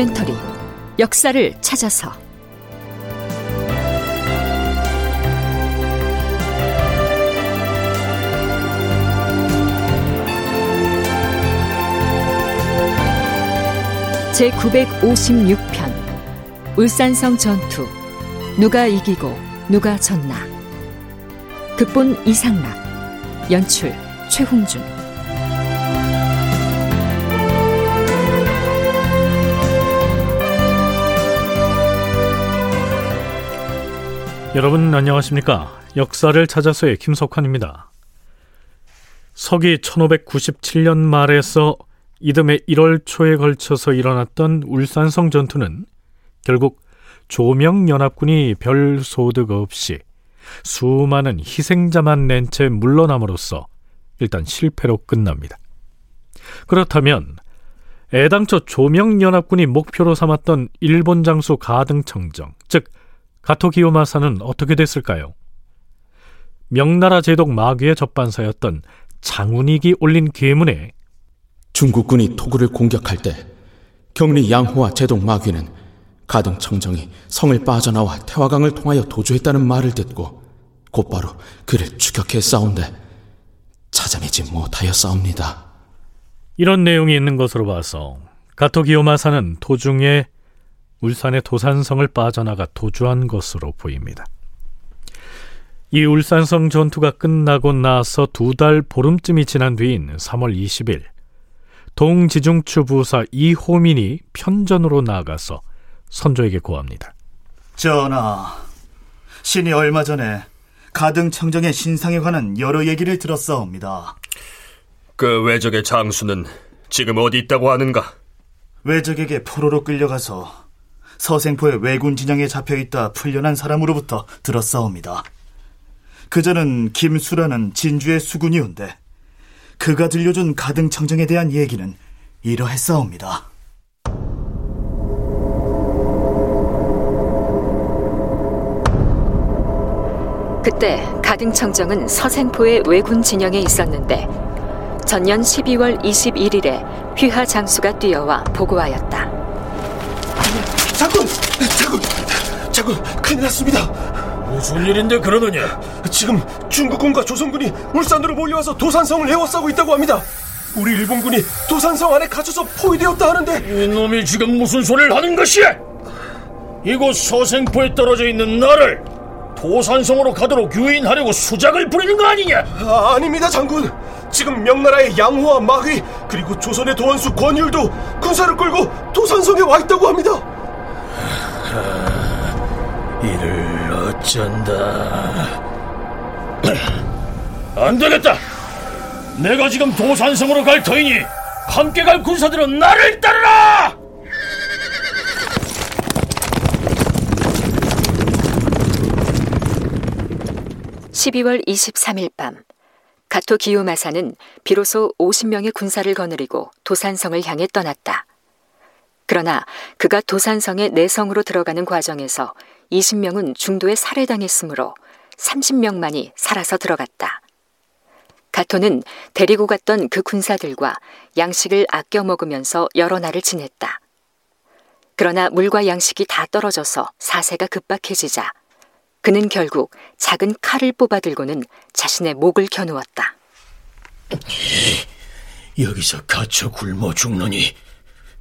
다큐멘터리 역사를 찾아서. 제 956편 울산성 전투. 누가 이기고 누가 졌나. 극본 이상락 연출 최홍준 여러분 안녕하십니까? 역사를 찾아서의 김석환입니다. 서기 1597년 말에서 이듬해 1월 초에 걸쳐서 일어났던 울산성 전투는 결국 조명 연합군이 별 소득 없이 수많은 희생자만 낸 채 물러남으로써 일단 실패로 끝납니다. 그렇다면 애당초 조명 연합군이 목표로 삼았던 일본 장수 가등청정, 즉 가토기요마사는 어떻게 됐을까요? 명나라 제독 마귀의 접반사였던 장운익이 올린 계문에 중국군이 토구를 공격할 때 경리 양호와 제독 마귀는 가등청정이 성을 빠져나와 태화강을 통하여 도주했다는 말을 듣고 곧바로 그를 추격해 싸운데 찾아내지 못하여 싸웁니다. 이런 내용이 있는 것으로 봐서 가토기요마사는 도중에 울산의 도산성을 빠져나가 도주한 것으로 보입니다. 이 울산성 전투가 끝나고 나서 두 달 보름쯤이 지난 뒤인 3월 20일 동지중추 부사 이호민이 편전으로 나가서 선조에게 고합니다. 전하, 신이 얼마 전에 가등청정의 신상에 관한 여러 얘기를 들었사옵니다. 그 외적의 장수는 지금 어디 있다고 하는가? 외적에게 포로로 끌려가서 서생포의 왜군 진영에 잡혀있다 풀려난 사람으로부터 들었사옵니다. 그저는 김수라는 진주의 수군이온데 그가 들려준 가등청정에 대한 얘기는 이러했사옵니다. 그때 가등청정은 서생포의 왜군 진영에 있었는데 전년 12월 21일에 휘하 장수가 뛰어와 보고하였다. 장군! 큰일 났습니다! 무슨 일인데 그러느냐? 지금 중국군과 조선군이 울산으로 몰려와서 도산성을 에워싸고 있다고 합니다. 우리 일본군이 도산성 안에 갇혀서 포위되었다 하는데 이놈이 지금 무슨 소리를 하는 것이야? 이곳 서생포에 떨어져 있는 나를 도산성으로 가도록 유인하려고 수작을 부리는 거 아니냐? 아, 아닙니다 장군 지금 명나라의 양호와 마휘 그리고 조선의 도원수 권율도 군사를 끌고 도산성에 와 있다고 합니다 이를 어쩐다. 안 되겠다! 내가 지금 도산성으로 갈 터이니 함께 갈 군사들은 나를 따르라! 12월 23일 밤 가토 기요마사는 비로소 50명의 군사를 거느리고 도산성을 향해 떠났다. 그러나 그가 도산성의 내성으로 들어가는 과정에서 20명은 중도에 살해당했으므로 30명만이 살아서 들어갔다. 가토는 데리고 갔던 그 군사들과 양식을 아껴 먹으면서 여러 날을 지냈다. 그러나 물과 양식이 다 떨어져서 사세가 급박해지자 그는 결국 작은 칼을 뽑아 들고는 자신의 목을 겨누었다. 여기서 갇혀 굶어 죽느니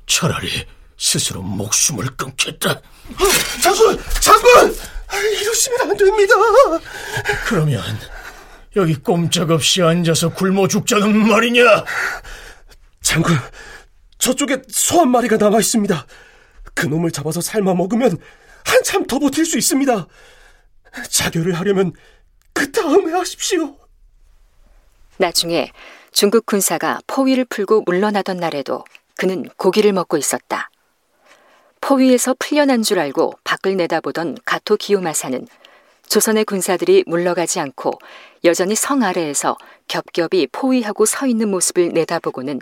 차라리 스스로 목숨을 끊겠다. 장군! 장군! 이러시면 안 됩니다 그러면 여기 꼼짝없이 앉아서 굶어 죽자는 말이냐? 장군 저쪽에 소 한 마리가 남아 있습니다 그 놈을 잡아서 삶아 먹으면 한참 더 버틸 수 있습니다 자교를 하려면 그 다음에 하십시오. 나중에 중국 군사가 포위를 풀고 물러나던 날에도 그는 고기를 먹고 있었다. 포위에서 풀려난 줄 알고 밖을 내다보던 가토 기요마사는 조선의 군사들이 물러가지 않고 여전히 성 아래에서 겹겹이 포위하고 서 있는 모습을 내다보고는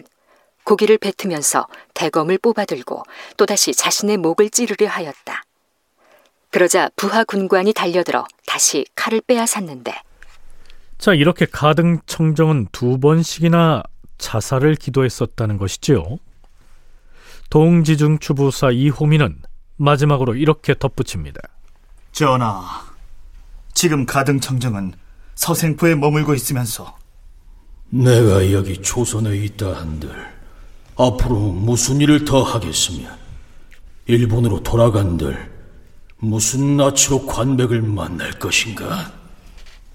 고기를 뱉으면서 대검을 뽑아들고 또다시 자신의 목을 찌르려 하였다. 그러자 부하 군관이 달려들어 다시 칼을 빼앗았는데 자, 이렇게 가등 청정은 두 번씩이나 자살을 기도했었다는 것이지요. 동지중 추부사 이호민은 마지막으로 이렇게 덧붙입니다. 전하, 지금 가등청정은 서생포에 머물고 있으면서 내가 여기 조선에 있다 한들 앞으로 무슨 일을 더 하겠으며 일본으로 돌아간들 무슨 낯으로 관백을 만날 것인가?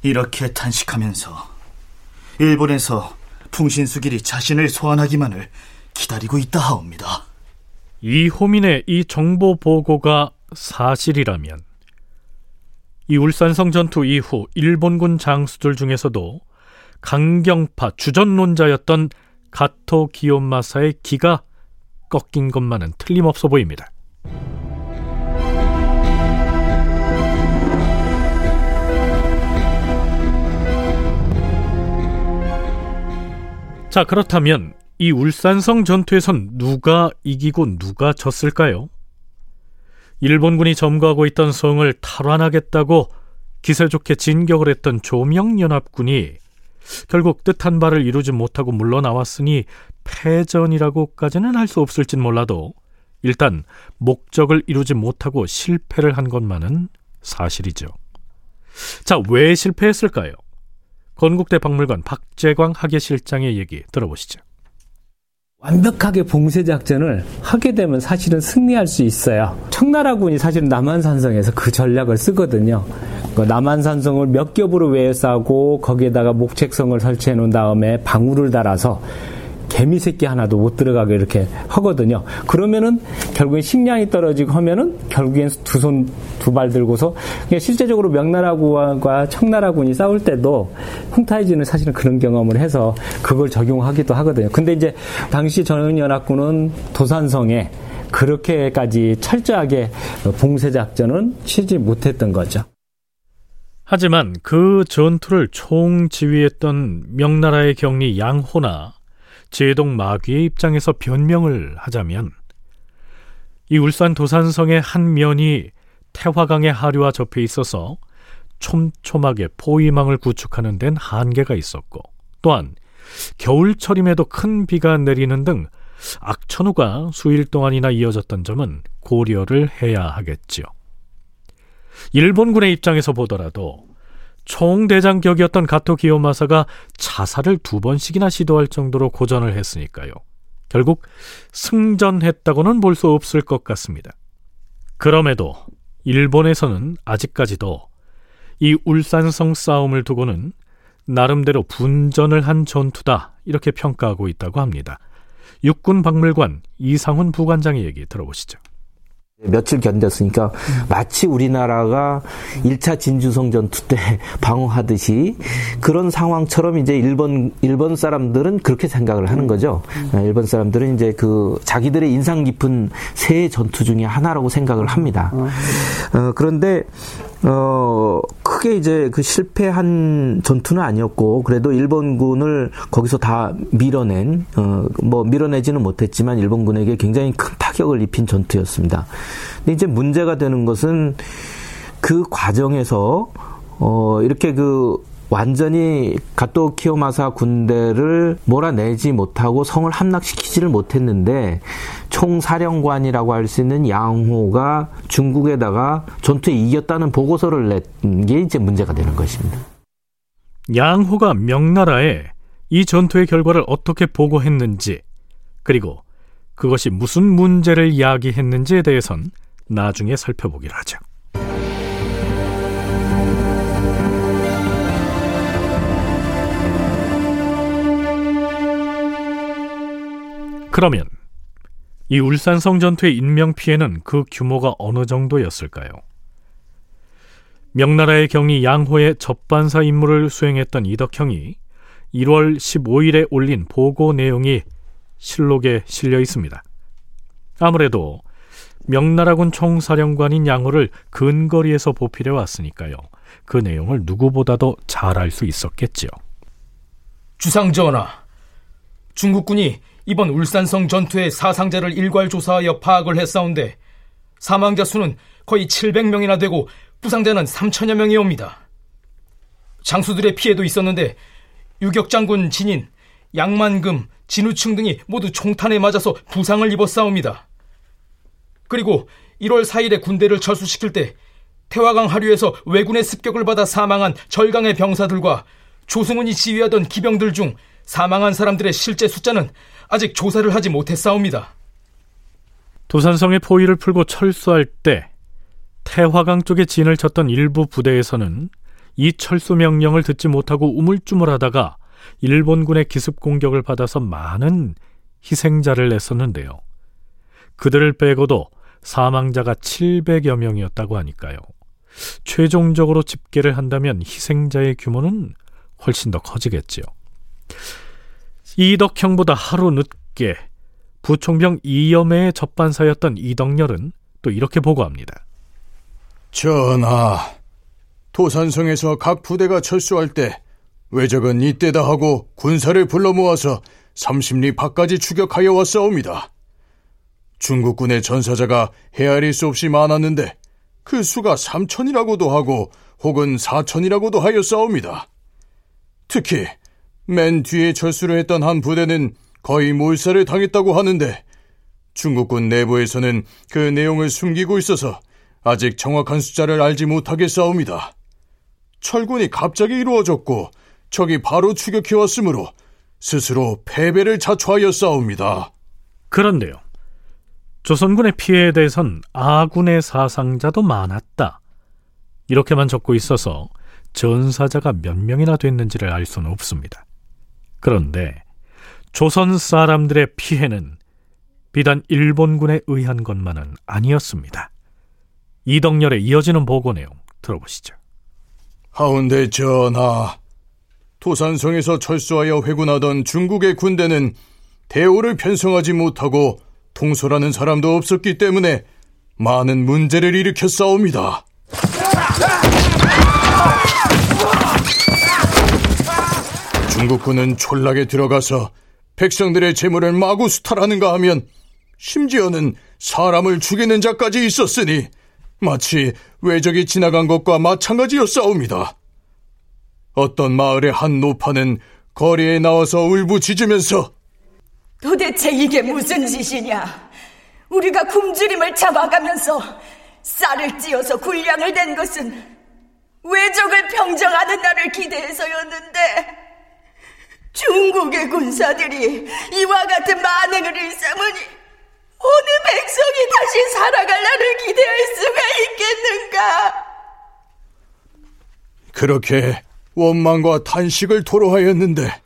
이렇게 탄식하면서 일본에서 풍신수길이 자신을 소환하기만을 기다리고 있다 하옵니다. 이호민의 이 정보 보고가 사실이라면 이 울산성 전투 이후 일본군 장수들 중에서도 강경파 주전론자였던 가토 기요마사의 기가 꺾인 것만은 틀림없어 보입니다. 자, 그렇다면 이 울산성 전투에선 누가 이기고 누가 졌을까요? 일본군이 점거하고 있던 성을 탈환하겠다고 기세 좋게 진격을 했던 조명연합군이 결국 뜻한 바를 이루지 못하고 물러나왔으니 패전이라고까지는 할 수 없을진 몰라도 일단 목적을 이루지 못하고 실패를 한 것만은 사실이죠. 자, 왜 실패했을까요? 건국대 박물관 박재광 학예실장의 얘기 들어보시죠. 완벽하게 봉쇄 작전을 하게 되면 사실은 승리할 수 있어요. 청나라군이 사실은 남한산성에서 그 전략을 쓰거든요. 그 남한산성을 몇 겹으로 외싸고 거기에다가 목책성을 설치해 놓은 다음에 방울을 달아서 개미 새끼 하나도 못 들어가게 이렇게 하거든요. 그러면은 결국엔 식량이 떨어지고 하면은 결국엔 두 손 두 발 들고서 실제적으로 명나라군과 청나라군이 싸울 때도 홍타이지는 사실은 그런 경험을 해서 그걸 적용하기도 하거든요. 근데 이제 당시 전연합군은 도산성에 그렇게까지 철저하게 봉쇄 작전은 치지 못했던 거죠. 하지만 그 전투를 총지휘했던 명나라의 경리 양호나 제동 마귀의 입장에서 변명을 하자면 이 울산 도산성의 한 면이 태화강의 하류와 접해 있어서 촘촘하게 포위망을 구축하는 데는 한계가 있었고 또한 겨울철임에도 큰 비가 내리는 등 악천후가 수일 동안이나 이어졌던 점은 고려를 해야 하겠지요. 일본군의 입장에서 보더라도 총대장격이었던 가토 기요마사가 자살을 두 번씩이나 시도할 정도로 고전을 했으니까요. 결국 승전했다고는 볼 수 없을 것 같습니다. 그럼에도 일본에서는 아직까지도 이 울산성 싸움을 두고는 나름대로 분전을 한 전투다 이렇게 평가하고 있다고 합니다. 육군 박물관 이상훈 부관장의 얘기 들어보시죠. 며칠 견뎠으니까 마치 우리나라가 1차 진주성 전투 때 방어하듯이 그런 상황처럼 이제 일본 일본 사람들은 그렇게 생각을 하는 거죠. 일본 사람들은 이제 그 자기들의 인상 깊은 새 전투 중에 하나라고 생각을 합니다. 어, 그런데 어, 크게 이제 그 실패한 전투는 아니었고, 그래도 일본군을 거기서 다 밀어낸, 어, 뭐 밀어내지는 못했지만 일본군에게 굉장히 큰 타격을 입힌 전투였습니다. 근데 이제 문제가 되는 것은 그 과정에서, 어, 이렇게 그 완전히 가토 키오마사 군대를 몰아내지 못하고 성을 함락시키지를 못했는데 총사령관이라고 할 수 있는 양호가 중국에다가 전투에 이겼다는 보고서를 낸 게 이제 문제가 되는 것입니다. 양호가 명나라에 이 전투의 결과를 어떻게 보고했는지 그리고 그것이 무슨 문제를 야기했는지에 대해선 나중에 살펴보기로 하죠. 그러면 이 울산성 전투의 인명 피해는 그 규모가 어느 정도였을까요? 명나라의 경리 양호의 접반사 임무를 수행했던 이덕형이 1월 15일에 올린 보고 내용이 실록에 실려 있습니다. 아무래도 명나라군 총사령관인 양호를 근거리에서 보필해 왔으니까요. 그 내용을 누구보다도 잘 알 수 있었겠지요. 주상전하, 중국군이 이번 울산성 전투의 사상자를 일괄 조사하여 파악을 했사온데 사망자 수는 거의 700명이나 되고 부상자는 3천여 명이옵니다. 장수들의 피해도 있었는데 유격장군 진인 양만금, 진우층 등이 모두 총탄에 맞아서 부상을 입었사옵니다. 그리고 1월 4일에 군대를 철수시킬 때 태화강 하류에서 왜군의 습격을 받아 사망한 절강의 병사들과 조승훈이 지휘하던 기병들 중 사망한 사람들의 실제 숫자는 아직 조사를 하지 못했사옵니다. 도산성의 포위를 풀고 철수할 때 태화강 쪽에 진을 쳤던 일부 부대에서는 이 철수 명령을 듣지 못하고 우물쭈물하다가 일본군의 기습 공격을 받아서 많은 희생자를 냈었는데요. 그들을 빼고도 사망자가 700여 명이었다고 하니까요. 최종적으로 집계를 한다면 희생자의 규모는 훨씬 더 커지겠지요. 이덕형보다 하루 늦게 부총병 이염의 접반사였던 이덕열은 또 이렇게 보고합니다. 전하, 도산성에서 각 부대가 철수할 때 왜적은 이때다 하고 군사를 불러 모아서 30리 밖까지 추격하여 왔사옵니다. 중국군의 전사자가 헤아릴 수 없이 많았는데 그 수가 3천이라고도 하고 혹은 4천이라고도 하였사옵니다. 특히 맨 뒤에 철수를 했던 한 부대는 거의 몰살을 당했다고 하는데 중국군 내부에서는 그 내용을 숨기고 있어서 아직 정확한 숫자를 알지 못하겠사옵니다. 철군이 갑자기 이루어졌고 적이 바로 추격해 왔으므로 스스로 패배를 자초하였사옵니다. 그런데요. 조선군의 피해에 대해선 아군의 사상자도 많았다. 이렇게만 적고 있어서 전사자가 몇 명이나 됐는지를 알 수는 없습니다. 그런데 조선 사람들의 피해는 비단 일본군에 의한 것만은 아니었습니다. 이덕열에 이어지는 보고 내용 들어보시죠. 하운데 전하, 토산성에서 철수하여 회군하던 중국의 군대는 대우를 편성하지 못하고 통솔하는 사람도 없었기 때문에 많은 문제를 일으켰사옵니다. 중국군은 촌락에 들어가서 백성들의 재물을 마구 수탈하는가 하면 심지어는 사람을 죽이는 자까지 있었으니 마치 외적이 지나간 것과 마찬가지였사옵니다. 어떤 마을의 한 노파는 거리에 나와서 울부짖으면서 도대체 이게 무슨 짓이냐? 우리가 굶주림을 잡아가면서 쌀을 찌어서 군량을 댄 것은 외적을 평정하는 날을 기대해서였는데 중국의 군사들이 이와 같은 만행을 일삼으니 어느 백성이 다시 살아갈 날을 기대할 수가 있겠는가? 그렇게 원망과 탄식을 토로하였는데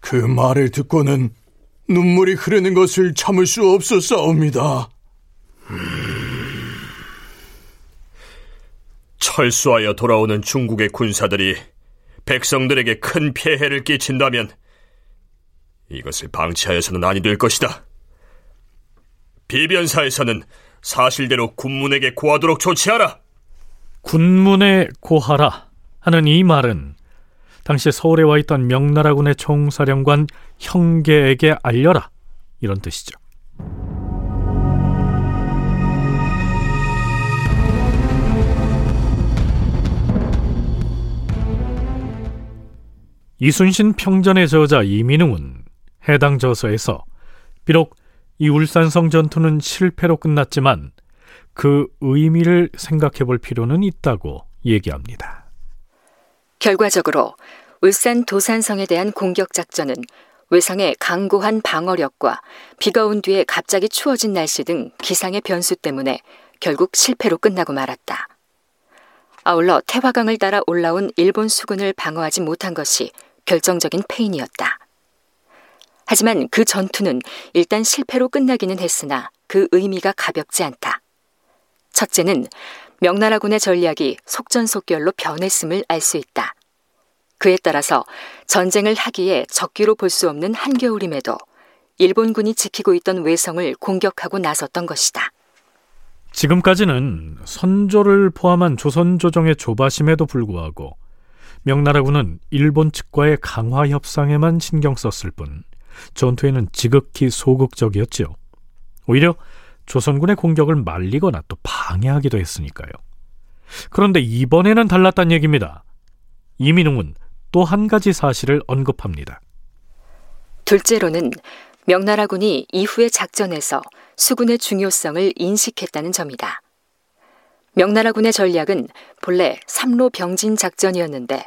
그 말을 듣고는 눈물이 흐르는 것을 참을 수 없었사옵니다. 철수하여 돌아오는 중국의 군사들이 백성들에게 큰 폐해를 끼친다면 이것을 방치하여서는 아니 될 것이다. 비변사에서는 사실대로 군문에게 고하도록 조치하라. 군문에 고하라 하는 이 말은 당시 서울에 와 있던 명나라군의 총사령관 형계에게 알려라 이런 뜻이죠. 이순신 평전의 저자 이민웅은 해당 저서에서 비록 이 울산성 전투는 실패로 끝났지만 그 의미를 생각해 볼 필요는 있다고 얘기합니다. 결과적으로 울산 도산성에 대한 공격 작전은 외상의 강고한 방어력과 비가 온 뒤에 갑자기 추워진 날씨 등 기상의 변수 때문에 결국 실패로 끝나고 말았다. 아울러 태화강을 따라 올라온 일본 수군을 방어하지 못한 것이 결정적인 패인이었다. 하지만 그 전투는 일단 실패로 끝나기는 했으나 그 의미가 가볍지 않다. 첫째는 명나라군의 전략이 속전속결로 변했음을 알 수 있다. 그에 따라서 전쟁을 하기에 적기로 볼 수 없는 한겨울임에도 일본군이 지키고 있던 외성을 공격하고 나섰던 것이다. 지금까지는 선조를 포함한 조선 조정의 조바심에도 불구하고 명나라군은 일본 측과의 강화 협상에만 신경 썼을 뿐 전투에는 지극히 소극적이었지요. 오히려 조선군의 공격을 말리거나 또 방해하기도 했으니까요. 그런데 이번에는 달랐단 얘기입니다. 이민웅은 또 한 가지 사실을 언급합니다. 둘째로는 명나라군이 이후의 작전에서 수군의 중요성을 인식했다는 점이다. 명나라군의 전략은 본래 삼로 병진 작전이었는데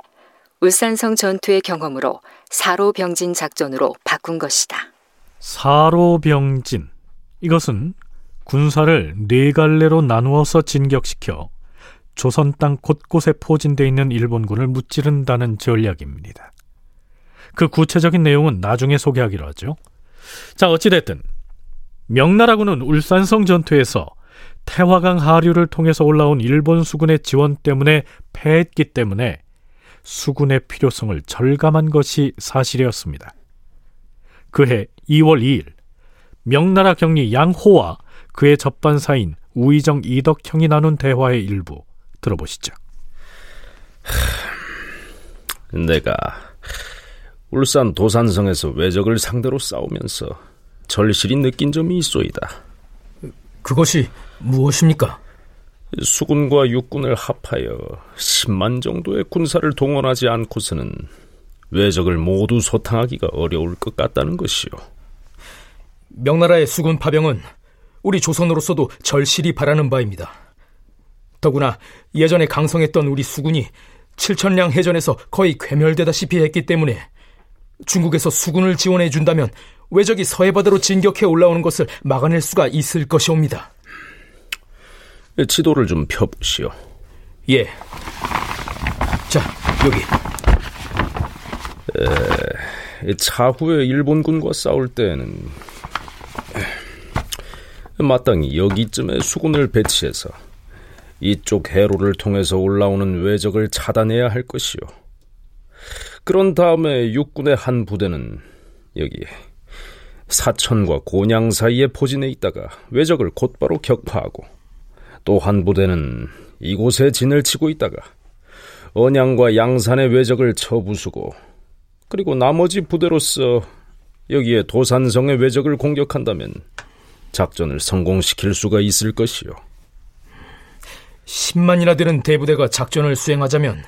울산성 전투의 경험으로 사로 병진 작전으로 바꾼 것이다. 사로 병진 이것은 군사를 네 갈래로 나누어서 진격시켜 조선 땅 곳곳에 포진되어 있는 일본군을 무찌른다는 전략입니다. 그 구체적인 내용은 나중에 소개하기로 하죠. 자, 어찌됐든 명나라군은 울산성 전투에서 태화강 하류를 통해서 올라온 일본 수군의 지원 때문에 패했기 때문에 수군의 필요성을 절감한 것이 사실이었습니다. 그해 2월 2일 명나라 경리 양호와 그의 접반사인 우의정 이덕형이 나눈 대화의 일부 들어보시죠. 내가 울산 도산성에서 외적을 상대로 싸우면서 절실히 느낀 점이 있소이다. 그것이 무엇입니까? 수군과 육군을 합하여 10만 정도의 군사를 동원하지 않고서는 외적을 모두 소탕하기가 어려울 것 같다는 것이요. 명나라의 수군 파병은 우리 조선으로서도 절실히 바라는 바입니다. 더구나 예전에 강성했던 우리 수군이 7천량 해전에서 거의 괴멸되다시피 했기 때문에 중국에서 수군을 지원해 준다면 외적이 서해바다로 진격해 올라오는 것을 막아낼 수가 있을 것이옵니다. 지도를 좀 펴보시오. 예. 자, 여기. 에, 차후에 일본군과 싸울 때는 마땅히 여기쯤에 수군을 배치해서 이쪽 해로를 통해서 올라오는 외적을 차단해야 할 것이오. 그런 다음에 육군의 한 부대는 여기 사천과 곤양 사이에 포진해 있다가 외적을 곧바로 격파하고 또 한 부대는 이곳에 진을 치고 있다가 언양과 양산의 외적을 쳐부수고 그리고 나머지 부대로서 여기에 도산성의 외적을 공격한다면 작전을 성공시킬 수가 있을 것이요. 10만이나 되는 대부대가 작전을 수행하자면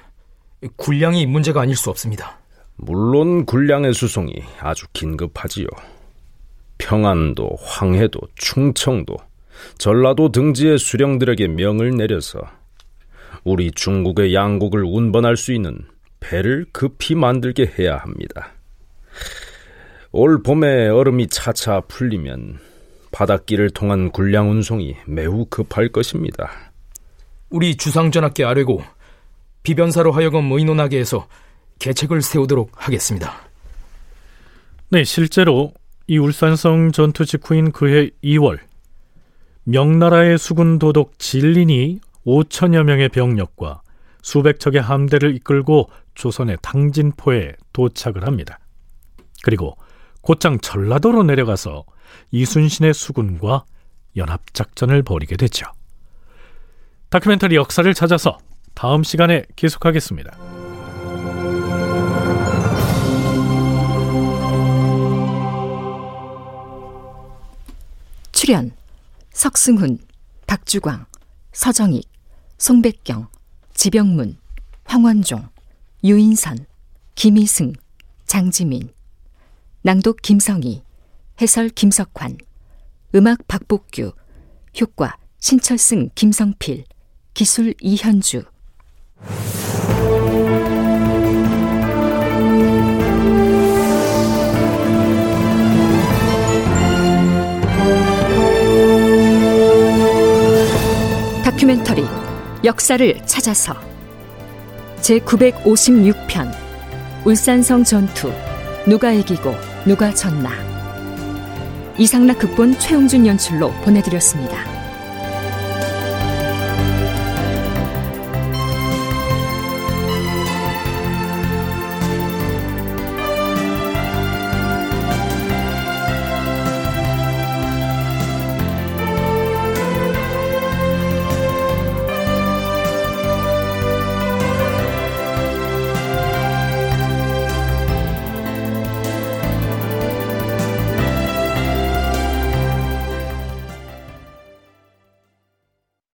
군량이 문제가 아닐 수 없습니다. 물론 군량의 수송이 아주 긴급하지요. 평안도, 황해도, 충청도, 전라도 등지의 수령들에게 명을 내려서 우리 중국의 양국을 운반할 수 있는 배를 급히 만들게 해야 합니다. 올 봄에 얼음이 차차 풀리면 바닷길을 통한 군량 운송이 매우 급할 것입니다. 우리 주상전하께 아뢰고 비변사로 하여금 의논하게 해서 계책을 세우도록 하겠습니다. 네, 실제로 이 울산성 전투 직후인 그해 2월 명나라의 수군 도독 진린이 5천여 명의 병력과 수백 척의 함대를 이끌고 조선의 당진포에 도착을 합니다. 그리고 곧장 전라도로 내려가서 이순신의 수군과 연합작전을 벌이게 되죠. 다큐멘터리 역사를 찾아서 다음 시간에 계속하겠습니다. 출연 석승훈, 박주광, 서정익, 송백경, 지병문, 황원종, 유인선, 김희승, 장지민 낭독 김성희 해설 김석환 음악 박복규 효과 신철승 김성필 기술 이현주 다큐멘터리 역사를 찾아서 제 956편 울산성 전투 누가 이기고 누가 졌나 이상락 극본 최용준 연출로 보내드렸습니다.